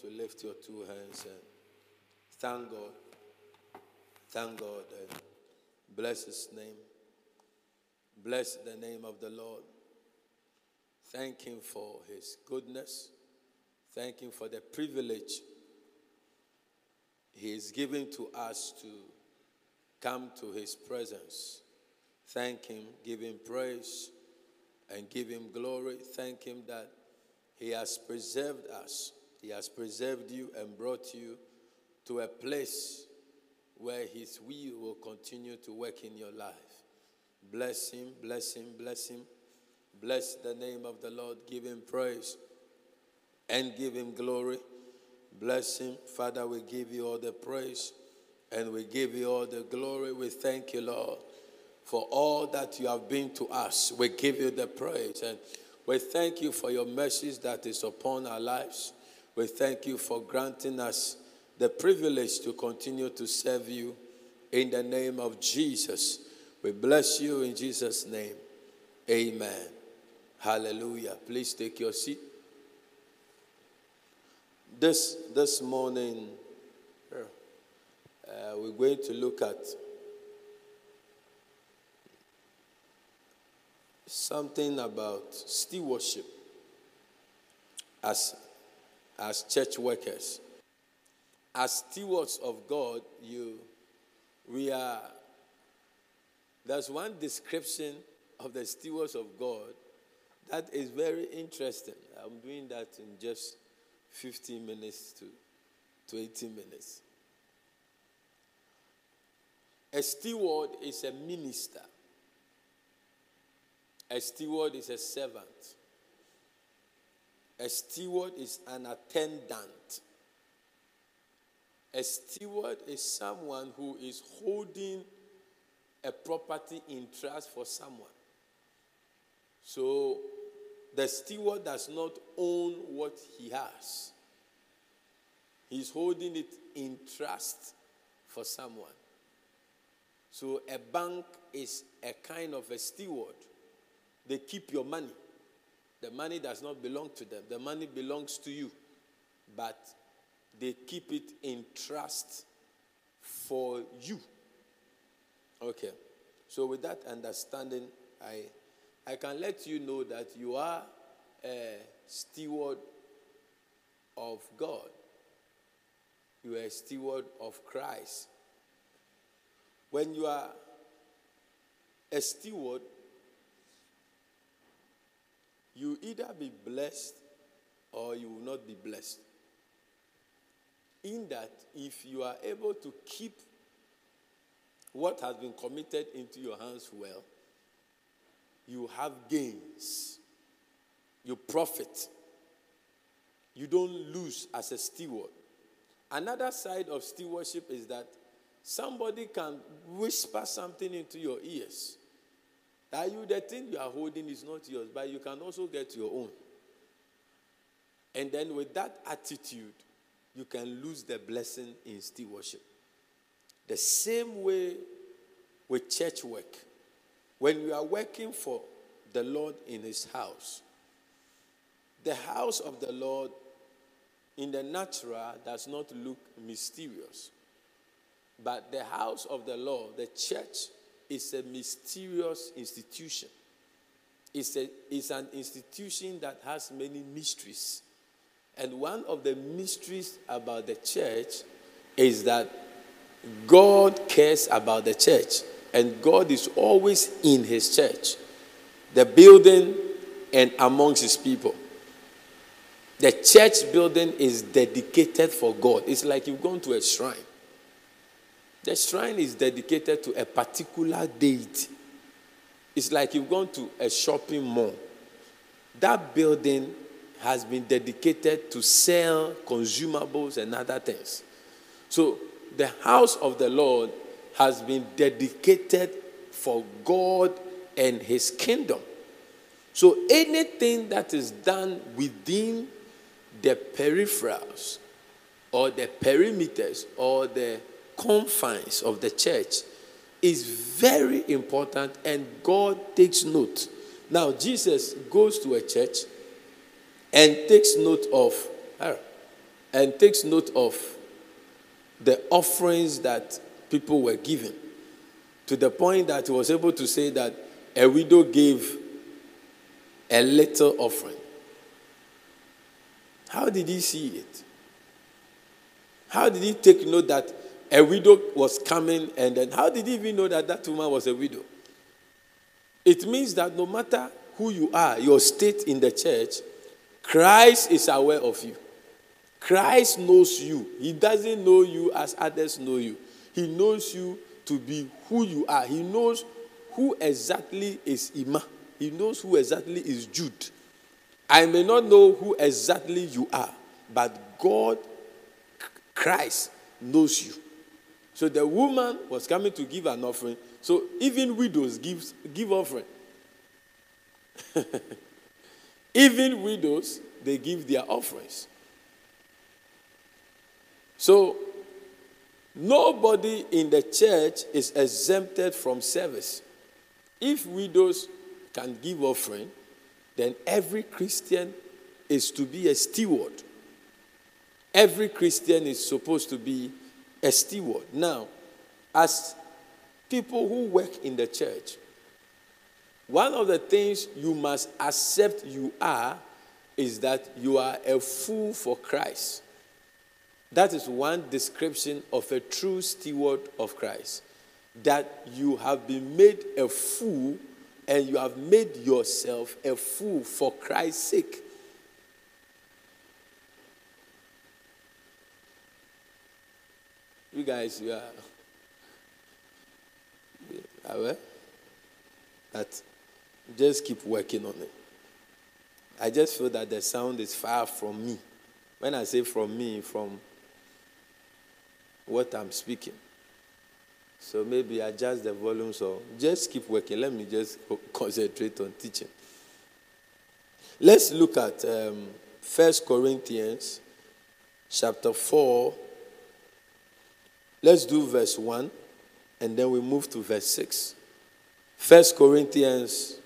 to lift your two hands and thank God. Thank God and bless His name. Bless the name of the Lord. Thank Him for His goodness. Thank Him for the privilege He is giving to us to come to His presence. Thank Him, give Him praise, and give Him glory. Thank Him that He has preserved us. He has preserved you and brought you to a place where His will will continue to work in your life. Bless Him, bless Him, bless Him. Bless the name of the Lord. Give Him praise and give Him glory. Bless Him. Father, we give you all the praise and we give you all the glory. We thank you, Lord, for all that you have been to us. We give you the praise and we thank you for your mercies that is upon our lives. We thank you for granting us the privilege to continue to serve you in the name of Jesus. We bless you in Jesus' name. Amen. Hallelujah. Please take your seat. This, this morning, uh, we're going to look at something about stewardship as, as church workers. As stewards of God, you we are there's one description of the stewards of God that is very interesting. I'm doing that in just 15 minutes to, to 18 minutes. A steward is a minister. A steward is a servant. A steward is an attendant. A steward is someone who is holding a property in trust for someone. So the steward does not own what he has, he's holding it in trust for someone. So a bank is a kind of a steward. They keep your money. The money does not belong to them, the money belongs to you. But they keep it in trust for you. Okay. So with that understanding, I I can let you know that you are a steward of God. You are a steward of Christ. When you are a steward, you either be blessed or you will not be blessed. In that, if you are able to keep what has been committed into your hands well, you have gains, you profit, you don't lose as a steward. Another side of stewardship is that somebody can whisper something into your ears. That you, the thing you are holding is not yours, but you can also get your own. And then with that attitude, you can lose the blessing in stewardship. The same way with church work. When you are working for the Lord in His house, the house of the Lord in the natural does not look mysterious. But the house of the Lord, the church, is a mysterious institution. It's, a, it's an institution that has many mysteries. And one of the mysteries about the church is that God cares about the church, and God is always in his church, the building, and amongst his people. The church building is dedicated for God. It's like you've gone to a shrine. The shrine is dedicated to a particular deity. It's like you've gone to a shopping mall. That building has been dedicated to sell consumables and other things. So the house of the Lord has been dedicated for God and his kingdom. So anything that is done within the peripherals or the perimeters or the confines of the church is very important and God takes note. Now, Jesus goes to a church and takes note of her. and takes note of the offerings that people were giving to the point that he was able to say that a widow gave a little offering. How did he see it? How did he take note that a widow was coming and then how did he even know that that woman was a widow? It means that no matter who you are, your state in the church, Christ is aware of you. Christ knows you. He doesn't know you as others know you. He knows you to be who you are. He knows who exactly is Ima. He knows who exactly is Jude. I may not know who exactly you are, but God, Christ, knows you. So the woman was coming to give an offering. So even widows give, give offering. even widows, they give their offerings. So nobody in the church is exempted from service. If widows can give offering, then every Christian is to be a steward. Every Christian is supposed to be a steward. Now, as people who work in the church, one of the things you must accept you are is that you are a fool for Christ. That is one description of a true steward of Christ. That you have been made a fool and you have made yourself a fool for Christ's sake. You guys, you are aware that just keep working on it. I just feel that the sound is far from me. When I say from me, from what I'm speaking. So maybe adjust the volume so just keep working. Let me just concentrate on teaching. Let's look at um, 1 Corinthians chapter 4. Let's do verse 1 and then we move to verse 6. 1 Corinthians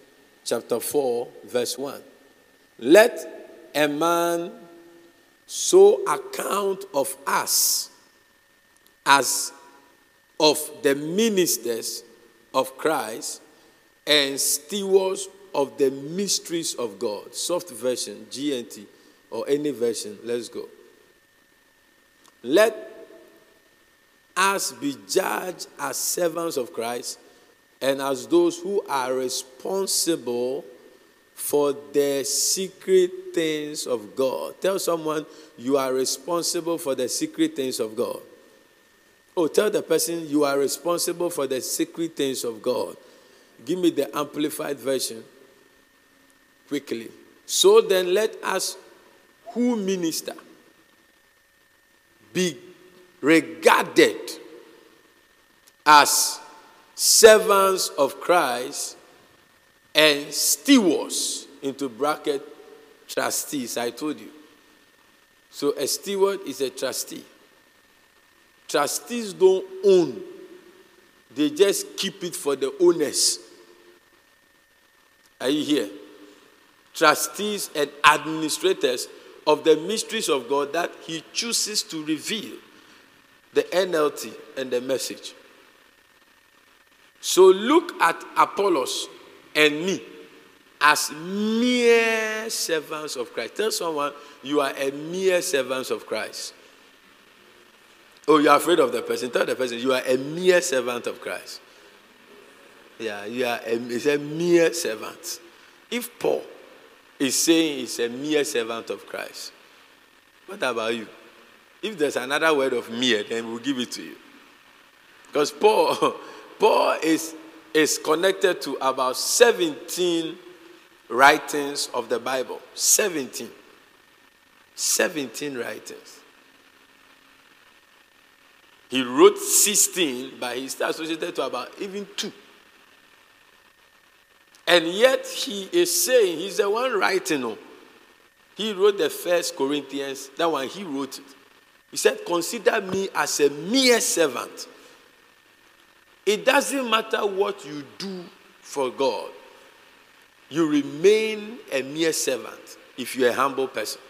chapter 4, verse 1. Let a man so account of us as of the ministers of Christ and stewards of the mysteries of God. Soft version, GNT, or any version. Let's go. Let us be judged as servants of Christ and as those who are responsible for the secret things of God. Tell someone you are responsible for the secret things of God. Oh, tell the person you are responsible for the secret things of God. Give me the amplified version quickly. So then, let us who minister be regarded as servants of Christ and stewards into bracket trustees. I told you. So a steward is a trustee. Trustees don't own, they just keep it for the owners. Are you here? Trustees and administrators of the mysteries of God that He chooses to reveal the NLT and the message. So look at Apollos and me as mere servants of Christ. Tell someone you are a mere servant of Christ. Oh, you're afraid of the person. Tell the person you are a mere servant of Christ. Yeah, you are a, a mere servant. If Paul is saying he's a mere servant of Christ, what about you? If there's another word of mere, eh, then we'll give it to you. Because Paul, Paul is, is connected to about 17 writings of the Bible. 17. 17 writings. He wrote 16, but he's associated to about even two. And yet he is saying, he's the one writing. Oh. He wrote the first Corinthians, that one he wrote it. He said, Consider me as a mere servant. It doesn't matter what you do for God, you remain a mere servant if you're a humble person.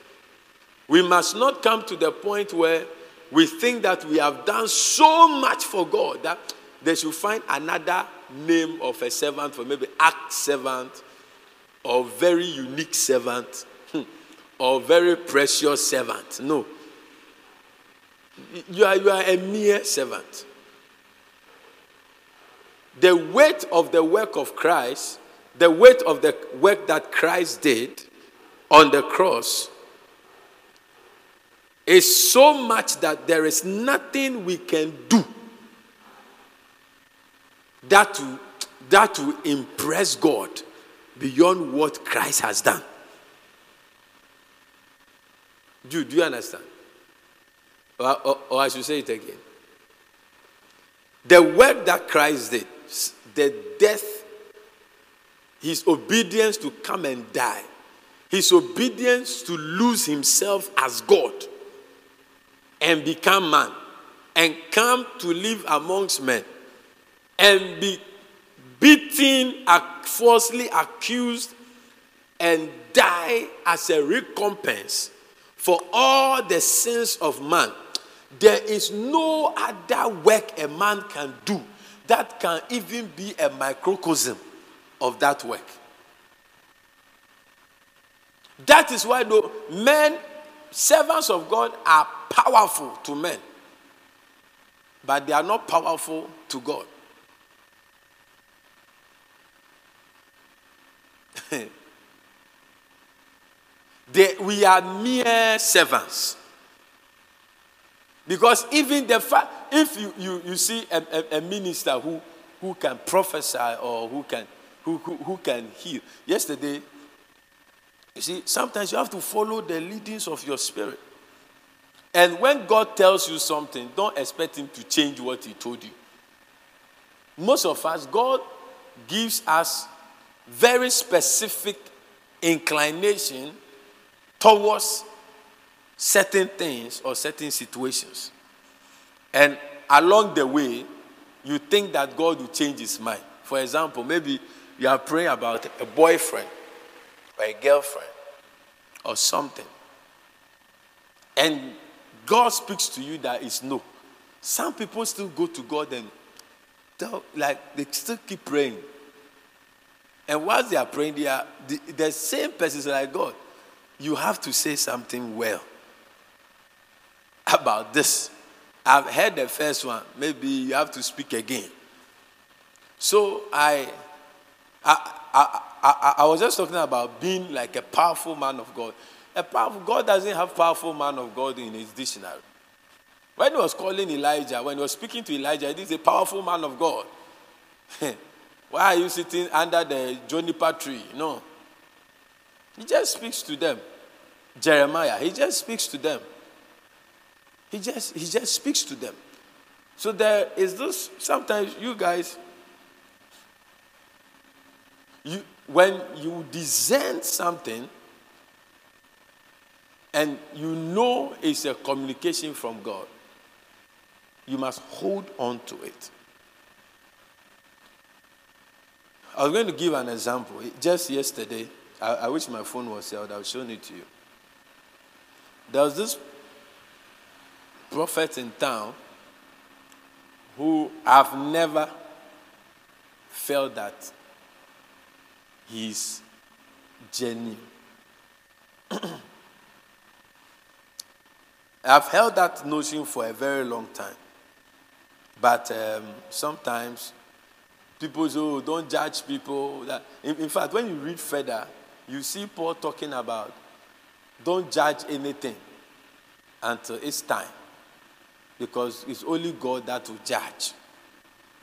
We must not come to the point where we think that we have done so much for God that they should find another name of a servant for maybe act servant or very unique servant hmm, or very precious servant. No. You are, you are a mere servant. The weight of the work of Christ, the weight of the work that Christ did on the cross is so much that there is nothing we can do that will, that will impress God beyond what Christ has done. Do, do you understand? Or, or, I should say it again. The work that Christ did, the death, his obedience to come and die, his obedience to lose himself as God and become man and come to live amongst men and be beaten, falsely accused, and die as a recompense for all the sins of man. There is no other work a man can do that can even be a microcosm of that work. That is why the men, servants of God, are powerful to men, but they are not powerful to God. they, we are mere servants. Because even the fact, if you, you, you see a, a, a, minister who, who can prophesy or who can, who, who, who can heal. Yesterday, you see, sometimes you have to follow the leadings of your spirit. And when God tells you something, don't expect Him to change what He told you. Most of us, God gives us very specific inclination towards certain things or certain situations. And along the way, you think that God will change his mind. For example, maybe you are praying about a boyfriend or a girlfriend or something. And God speaks to you that is no. Some people still go to God and tell, like they still keep praying. And whilst they are praying, they are the, the same person is like God. You have to say something well about this. I've heard the first one. Maybe you have to speak again. So I, I, I, I, I was just talking about being like a powerful man of God. A powerful God doesn't have powerful man of God in his dictionary. When he was calling Elijah, when he was speaking to Elijah, he is a powerful man of God. Why are you sitting under the juniper tree? No. He just speaks to them. Jeremiah, he just speaks to them. He just he just speaks to them. So there is this sometimes you guys you when you discern something and you know it's a communication from God, you must hold on to it. I was going to give an example. Just yesterday, I, I wish my phone was here, I would have shown it to you. There was this prophet in town who I've never felt that he's genuine. I've held that notion for a very long time. But um, sometimes people say, oh, don't judge people. In, in fact, when you read further, you see Paul talking about don't judge anything until it's time. Because it's only God that will judge.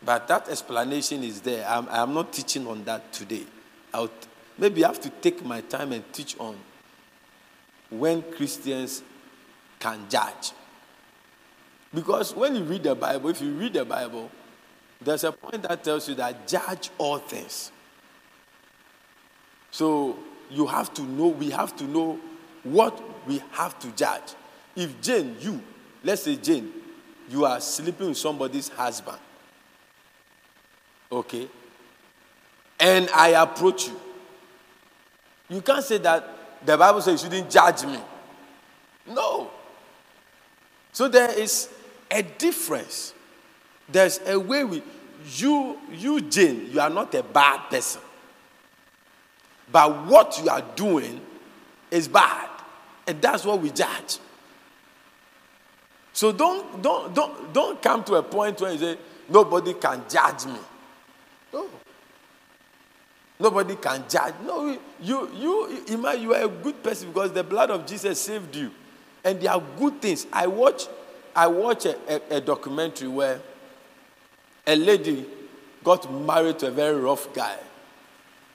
But that explanation is there. I'm, I'm not teaching on that today. I'll, maybe I have to take my time and teach on when Christians can judge. Because when you read the Bible, if you read the Bible, there's a point that tells you that judge all things. So you have to know, we have to know what we have to judge. If Jane, you, let's say Jane, you are sleeping with somebody's husband, okay, and I approach you, you can't say that the Bible says you shouldn't judge me. No. So there is a difference. There's a way we you you Jane, you are not a bad person. But what you are doing is bad. And that's what we judge. So don't don't don't don't come to a point where you say nobody can judge me. No. Nobody can judge. No, you you you, you are a good person because the blood of Jesus saved you. And there are good things. I watch I watch a, a, a documentary where a lady got married to a very rough guy.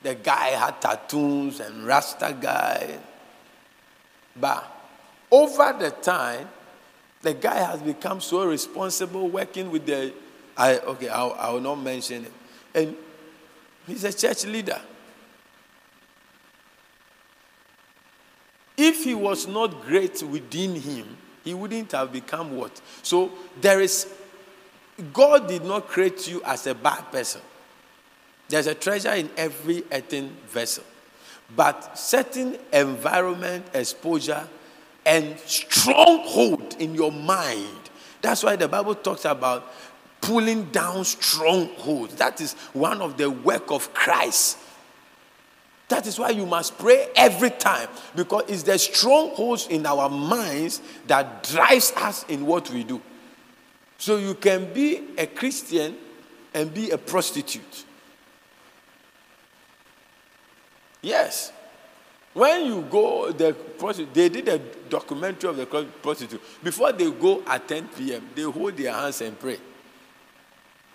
The guy had tattoos and Rasta guy. But over the time, the guy has become so responsible working with the I okay, I will not mention it. And he's a church leader. If he was not great within him, he wouldn't have become what? So there is God did not create you as a bad person. There's a treasure in every earthen vessel. But certain environment, exposure, and stronghold in your mind. That's why the Bible talks about pulling down strongholds. That is one of the work of Christ. That is why you must pray every time because it's the strongholds in our minds that drives us in what we do. So you can be a Christian and be a prostitute. Yes. When you go, the they did a documentary of the prostitute. Before they go at 10 p.m., they hold their hands and pray.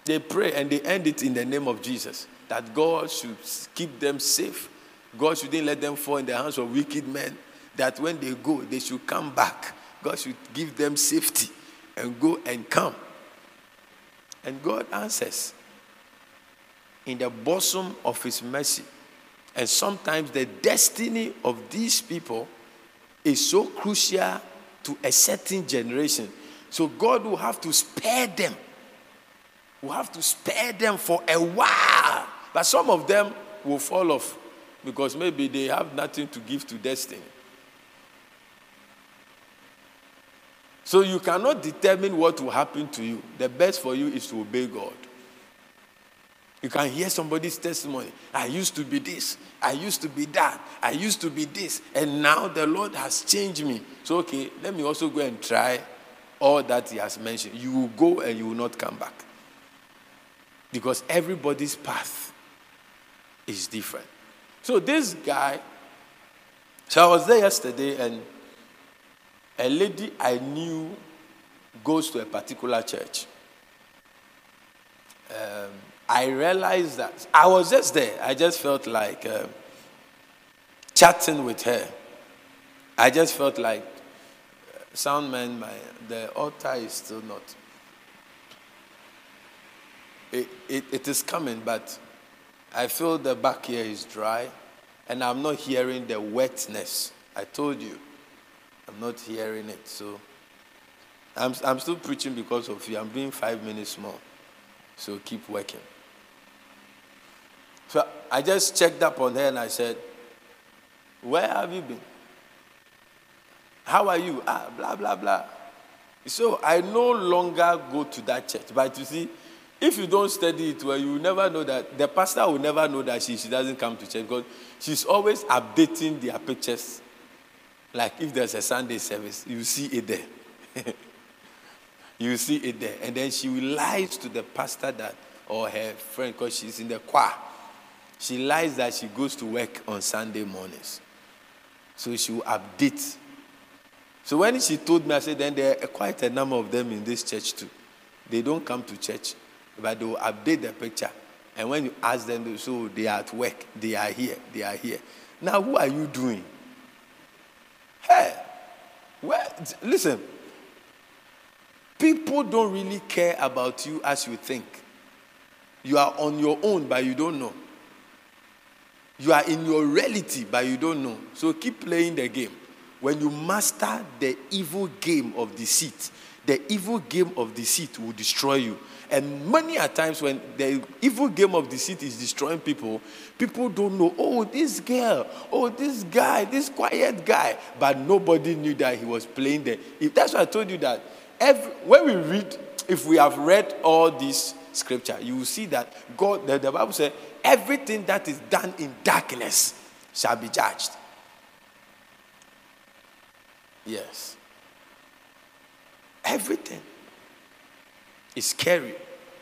They pray and they end it in the name of Jesus that God should keep them safe. God shouldn't let them fall in the hands of wicked men. That when they go, they should come back. God should give them safety and go and come. And God answers in the bosom of His mercy. And sometimes the destiny of these people is so crucial to a certain generation. So God will have to spare them. Will have to spare them for a while. But some of them will fall off because maybe they have nothing to give to destiny. So you cannot determine what will happen to you. The best for you is to obey God. You can hear somebody's testimony. I used to be this. I used to be that. I used to be this. And now the Lord has changed me. So, okay, let me also go and try all that He has mentioned. You will go and you will not come back. Because everybody's path is different. So, this guy, so I was there yesterday and a lady I knew goes to a particular church. Um, I realized that I was just there. I just felt like uh, chatting with her. I just felt like uh, soundman, my the altar is still not. It, it, it is coming, but I feel the back here is dry, and I'm not hearing the wetness. I told you. I'm not hearing it. So I'm, I'm still preaching because of you. I'm doing five minutes more. So keep working. So I just checked up on her and I said, Where have you been? How are you? Ah, blah, blah, blah. So I no longer go to that church. But you see, if you don't study it well, you will never know that the pastor will never know that she, she doesn't come to church because she's always updating their pictures like if there's a Sunday service, you see it there. you see it there. And then she will lie to the pastor that or her friend because she's in the choir. She lies that she goes to work on Sunday mornings. So she will update. So when she told me, I said, then there are quite a number of them in this church too. They don't come to church, but they will update the picture. And when you ask them, so oh, they are at work, they are here, they are here. Now, who are you doing? Hey, well, listen, people don't really care about you as you think. You are on your own, but you don't know. You are in your reality, but you don't know. So keep playing the game. When you master the evil game of deceit, the evil game of deceit will destroy you. And many a times when the evil game of deceit is destroying people, people don't know, oh, this girl, oh, this guy, this quiet guy. But nobody knew that he was playing there. If that's why I told you that every, when we read, if we have read all this scripture, you will see that God, the, the Bible says, everything that is done in darkness shall be judged. Yes. Everything is scary.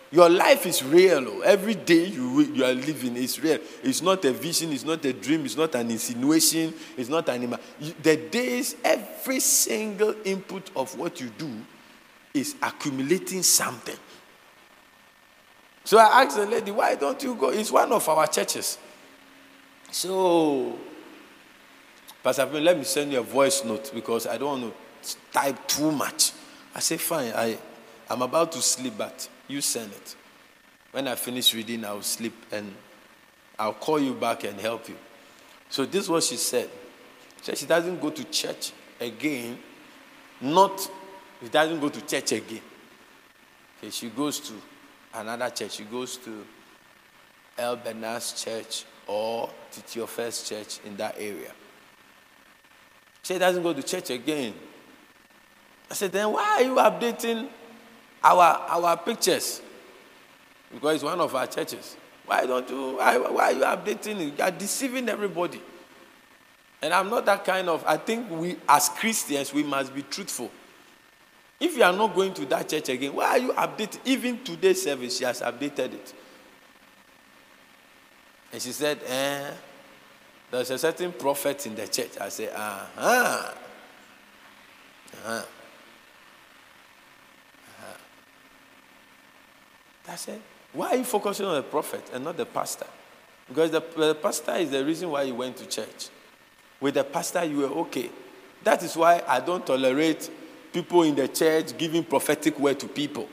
Your life is real. Oh. Every day you, you are living is real. It's not a vision, it's not a dream, it's not an insinuation, it's not an. The days, every single input of what you do is accumulating something. So I asked the lady, why don't you go? It's one of our churches. So, Pastor, let me send you a voice note because I don't want to type too much. I said, fine, I, I'm about to sleep, but you send it. When I finish reading, I'll sleep and I'll call you back and help you. So this is what she said. She she doesn't go to church again. Not, she doesn't go to church again. Okay, she goes to another church. He goes to El Benas Church or Titi First Church in that area. She doesn't go to church again. I said, then why are you updating our, our pictures? Because it's one of our churches. Why don't you, why, why are you updating it? You are deceiving everybody. And I'm not that kind of, I think we, as Christians, we must be truthful. If you are not going to that church again, why are you updating? Even today's service, she has updated it. And she said, eh, there's a certain prophet in the church. I said, uh-huh. Uh-huh. I said, why are you focusing on the prophet and not the pastor? Because the, the pastor is the reason why you went to church. With the pastor, you were okay. That is why I don't tolerate people in the church giving prophetic word to people.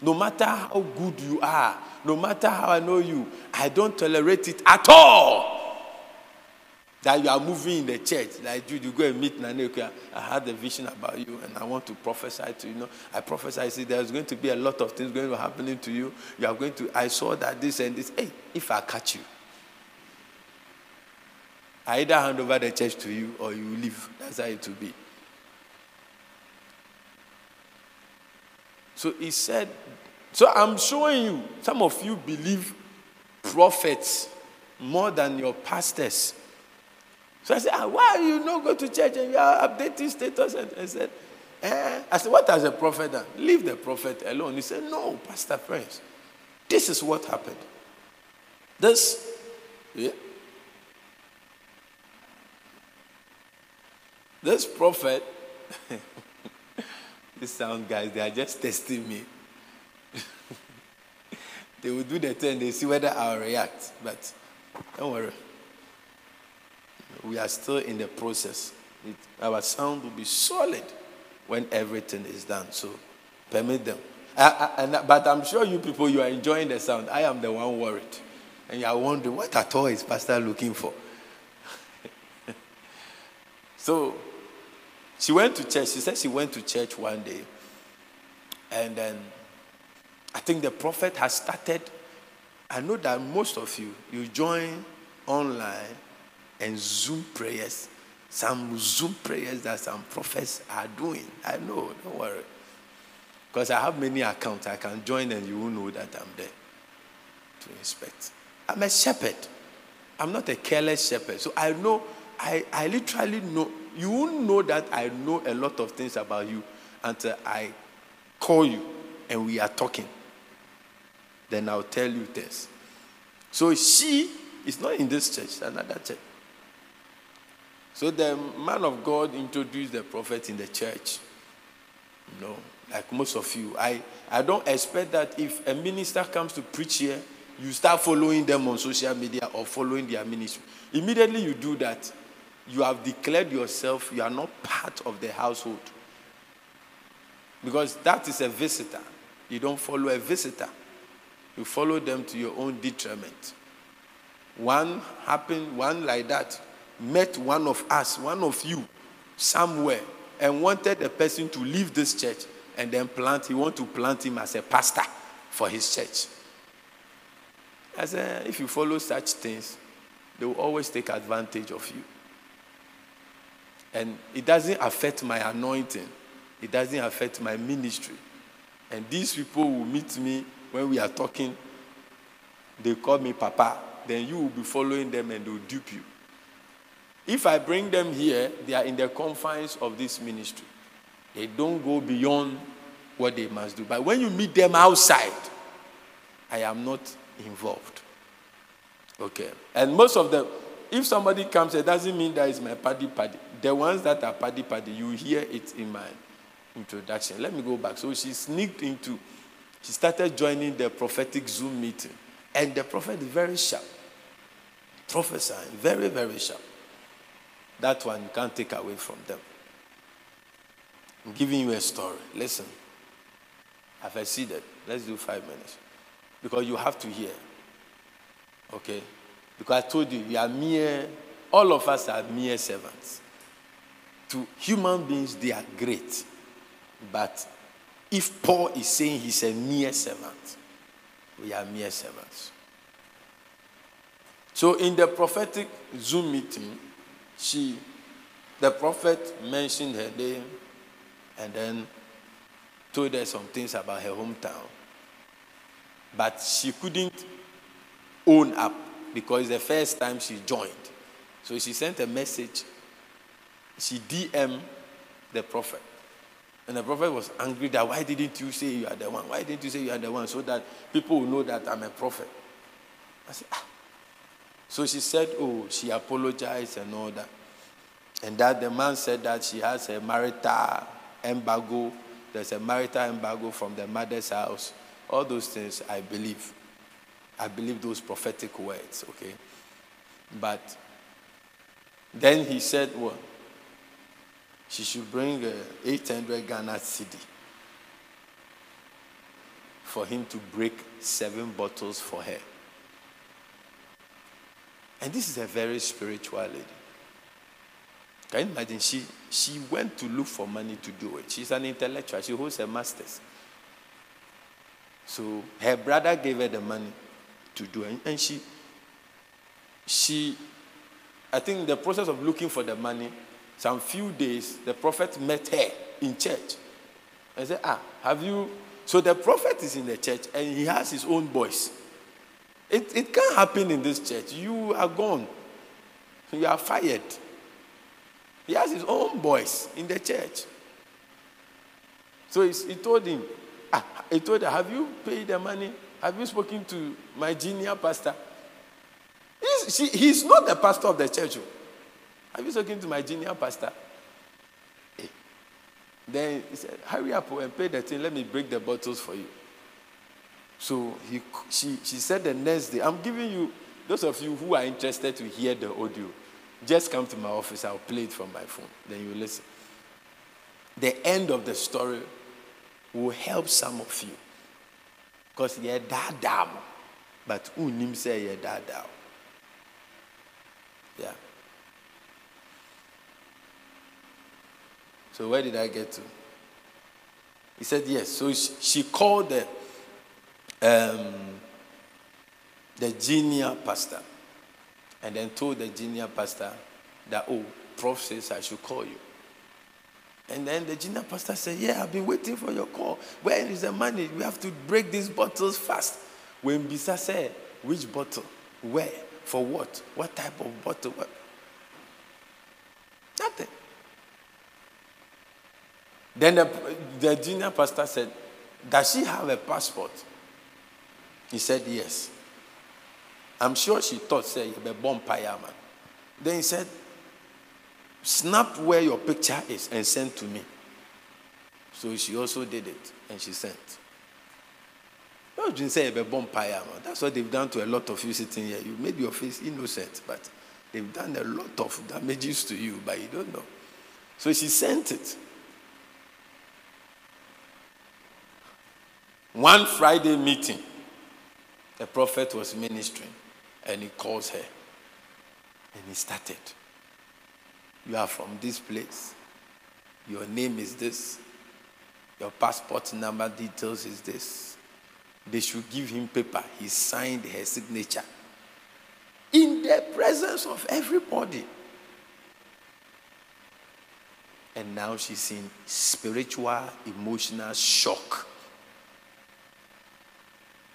No matter how good you are, no matter how I know you, I don't tolerate it at all that you are moving in the church. Like you, you go and meet Naneka. I had a vision about you and I want to prophesy to you. know, I prophesy, I see there's going to be a lot of things going to happen to you. You are going to, I saw that this and this. Hey, if I catch you, I either hand over the church to you or you leave. That's how it will be. So he said, so I'm showing you, some of you believe prophets more than your pastors. So I said, ah, why are you not go to church and you are updating status? And I said, eh. I said, what has a prophet done? Leave the prophet alone. He said, no, Pastor Prince. This is what happened. This, yeah. This prophet, this sound guys, they are just testing me. they will do the thing, they see whether I'll react. But don't worry we are still in the process. It, our sound will be solid when everything is done. So permit them. I, I, and, but I'm sure you people, you are enjoying the sound. I am the one worried. And you are wondering, what at all is Pastor looking for? so she went to church. She said she went to church one day. And then I think the prophet has started. I know that most of you, you join online and Zoom prayers. Some Zoom prayers that some prophets are doing. I know, don't worry. Because I have many accounts. I can join and you will know that I'm there to inspect. I'm a shepherd. I'm not a careless shepherd. So I know, I, I literally know, you won't know that I know a lot of things about you until I call you and we are talking. Then I'll tell you this. So she is not in this church, another church. So the man of God introduced the prophet in the church. You know, like most of you. I, I don't expect that if a minister comes to preach here, you start following them on social media or following their ministry. Immediately you do that, you have declared yourself, you are not part of the household. Because that is a visitor. You don't follow a visitor. You follow them to your own detriment. One happened, one like that met one of us, one of you, somewhere, and wanted a person to leave this church and then plant, he want to plant him as a pastor for his church. I said, if you follow such things, they will always take advantage of you. And it doesn't affect my anointing, it doesn't affect my ministry. And these people will meet me when we are talking. They call me Papa. Then you will be following them and they will dupe you. If I bring them here, they are in the confines of this ministry. They don't go beyond what they must do. But when you meet them outside, I am not involved. Okay. And most of them, if somebody comes, it doesn't mean that it's my paddy paddy. The ones that are paddy paddy, you hear it in my introduction. Let me go back. So she sneaked into, she started joining the prophetic Zoom meeting. And the prophet is very sharp. Prophesying, very, very sharp. That one you can't take away from them. I'm giving you a story. Listen. I've exceeded. Let's do five minutes. Because you have to hear. Okay? Because I told you, we are mere, all of us are mere servants. To human beings, they are great. But if Paul is saying he's a mere servant, we are mere servants. So in the prophetic Zoom meeting, she, the prophet mentioned her name and then told her some things about her hometown. But she couldn't own up because the first time she joined. So she sent a message. She DM the prophet. And the prophet was angry that why didn't you say you are the one? Why didn't you say you are the one so that people will know that I'm a prophet? I said, ah. So she said, oh, she apologized and all that. And that the man said that she has a marital embargo. There's a marital embargo from the mother's house. All those things I believe. I believe those prophetic words, okay? But then he said, well, she should bring uh, 800 Ghana cedi for him to break seven bottles for her. And this is a very spiritual lady. Can you imagine? She, she went to look for money to do it. She's an intellectual. She holds a master's. So her brother gave her the money to do it. And she, she, I think the process of looking for the money, some few days, the prophet met her in church. and said, Ah, have you? So the prophet is in the church and he has his own voice. It, it can't happen in this church. You are gone. You are fired. He has his own voice in the church. So he told him, ah, he told her, Have you paid the money? Have you spoken to my junior pastor? He's, she, he's not the pastor of the church. Have you spoken to my junior pastor? Hey. Eh. Then he said, Hurry up and pay the thing. Let me break the bottles for you. So he, she, she said the next day, I'm giving you, those of you who are interested to hear the audio, just come to my office. I'll play it from my phone. Then you listen. The end of the story will help some of you. Because you're dad but unim say you're dad Yeah. So where did I get to? He said yes. So she, called the um, the junior pastor and then told the junior pastor that oh, prof says I should call you. And then the junior pastor said, Yeah, I've been waiting for your call. Where is the money? We have to break these bottles fast. When Bisa said, Which bottle? Where? For what? What type of bottle? What? Nothing. Then the, the junior pastor said, Does she have a passport? He said, Yes. I'm sure she thought, say, you're bomb man. Then he said, snap where your picture is and send to me. So she also did it and she sent. Didn't say a bomb That's what they've done to a lot of you sitting here. You made your face innocent, but they've done a lot of damages to you, but you don't know. So she sent it. One Friday meeting, the prophet was ministering and he calls her and he started. You are from this place. Your name is this. Your passport number details is this. They should give him paper. He signed her signature in the presence of everybody. And now she's in spiritual, emotional shock.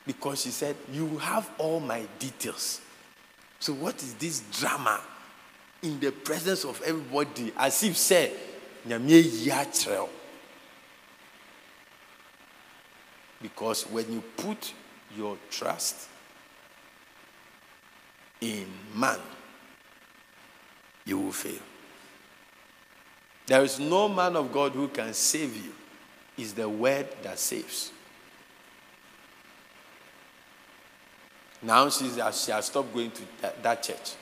Because she said, You have all my details. So, what is this drama in the presence of everybody? As if said, because when you put your trust in man, you will fail. There is no man of God who can save you. It's the word that saves. Now she's, uh, she has stopped going to that, that church.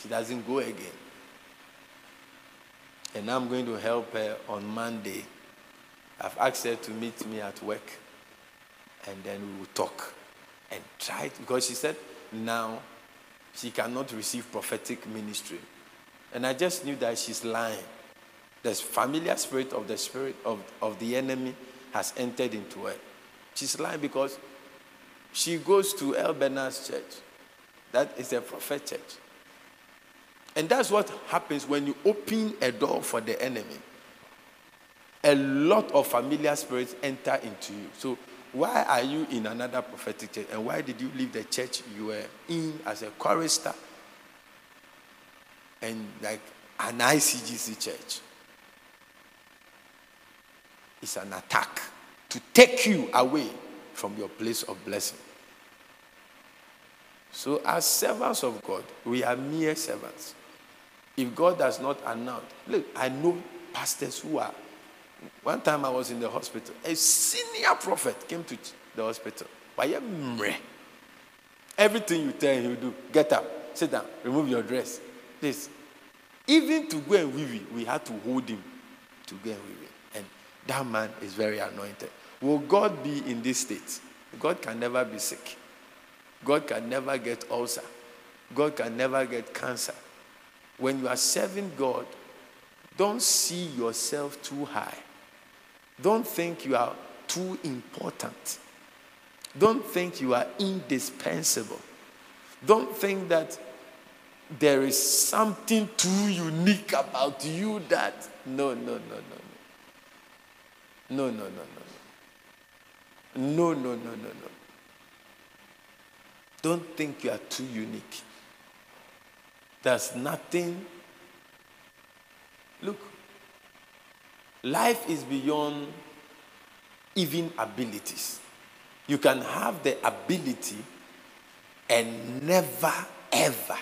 She doesn't go again. And I'm going to help her on Monday. I've asked her to meet me at work. And then we will talk and try it. Because she said now she cannot receive prophetic ministry. And I just knew that she's lying. The familiar spirit of the spirit of, of the enemy has entered into her. She's lying because she goes to El Bernard's church. That is a prophet church. And that's what happens when you open a door for the enemy. A lot of familiar spirits enter into you. So, why are you in another prophetic church? And why did you leave the church you were in as a chorister and like an ICGC church? It's an attack to take you away from your place of blessing. So, as servants of God, we are mere servants. If God does not announce, look, I know pastors who are. One time I was in the hospital, a senior prophet came to the hospital. Everything you tell him, he'll do. Get up, sit down, remove your dress. This. Even to go and weave, we had to hold him to go and weave. And that man is very anointed. Will God be in this state? God can never be sick. God can never get ulcer. God can never get cancer. When you are serving God, don't see yourself too high. Don't think you are too important. Don't think you are indispensable. Don't think that there is something too unique about you that. No, no, no, no, no. No, no, no, no. No, no, no, no, no. Don't think you are too unique. There's nothing. Look, life is beyond even abilities. You can have the ability and never, ever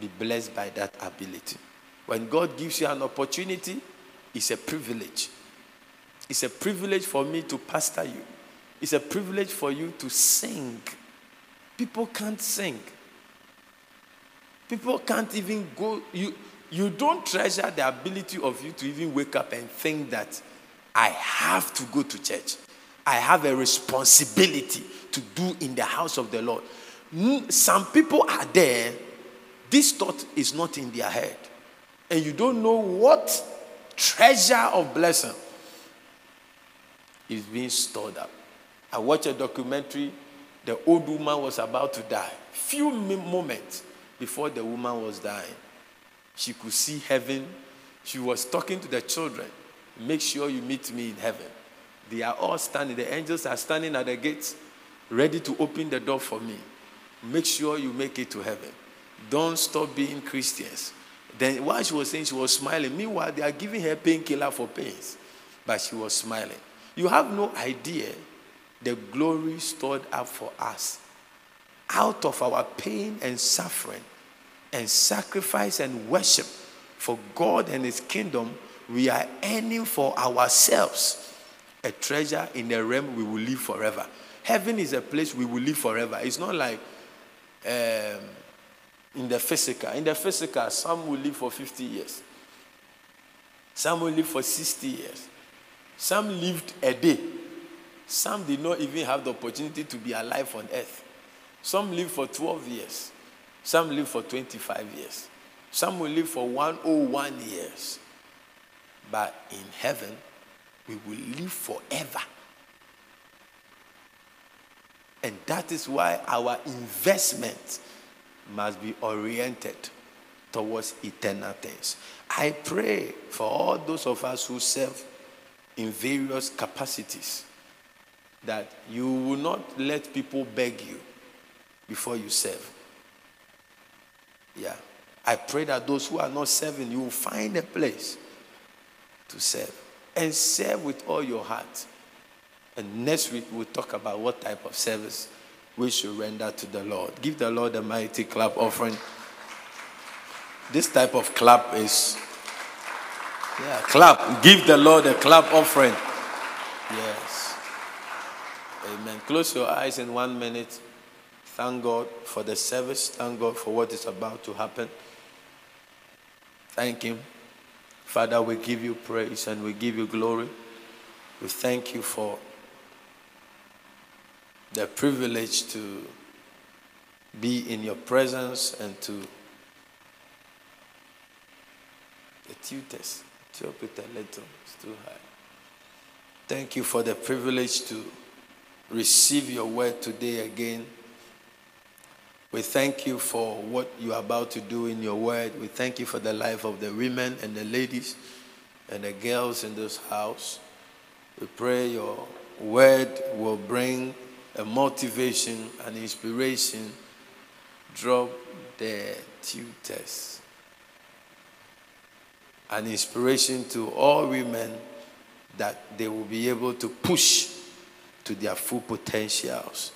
be blessed by that ability. When God gives you an opportunity, it's a privilege. It's a privilege for me to pastor you. It's a privilege for you to sing. People can't sing. People can't even go. You, you don't treasure the ability of you to even wake up and think that I have to go to church. I have a responsibility to do in the house of the Lord. Some people are there, this thought is not in their head. And you don't know what treasure of blessing is being stored up. I watched a documentary. The old woman was about to die. Few moments before the woman was dying, she could see heaven. She was talking to the children. Make sure you meet me in heaven. They are all standing. The angels are standing at the gates, ready to open the door for me. Make sure you make it to heaven. Don't stop being Christians. Then while she was saying, she was smiling. Meanwhile, they are giving her painkiller for pains, but she was smiling. You have no idea the glory stored up for us. Out of our pain and suffering and sacrifice and worship for God and His kingdom, we are earning for ourselves a treasure in a realm we will live forever. Heaven is a place we will live forever. It's not like um, in the physical. In the physical, some will live for 50 years, some will live for 60 years. Some lived a day. Some did not even have the opportunity to be alive on earth. Some lived for 12 years. Some lived for 25 years. Some will live for 101 years. But in heaven, we will live forever. And that is why our investment must be oriented towards eternal things. I pray for all those of us who serve in various capacities that you will not let people beg you before you serve. Yeah. I pray that those who are not serving, you will find a place to serve. And serve with all your heart. And next week we'll talk about what type of service we should render to the Lord. Give the Lord a mighty clap offering. This type of clap is yeah, clap. Give the Lord a clap offering. Yes. Amen. Close your eyes in one minute. Thank God for the service. Thank God for what is about to happen. Thank Him. Father, we give you praise and we give you glory. We thank you for the privilege to be in your presence and to the tutors. Chop it a little, it's too high. Thank you for the privilege to receive your word today again. We thank you for what you are about to do in your word. We thank you for the life of the women and the ladies and the girls in this house. We pray your word will bring a motivation and inspiration. Drop the tutors. An inspiration to all women that they will be able to push to their full potentials.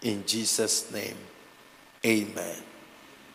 In Jesus' name. Amen.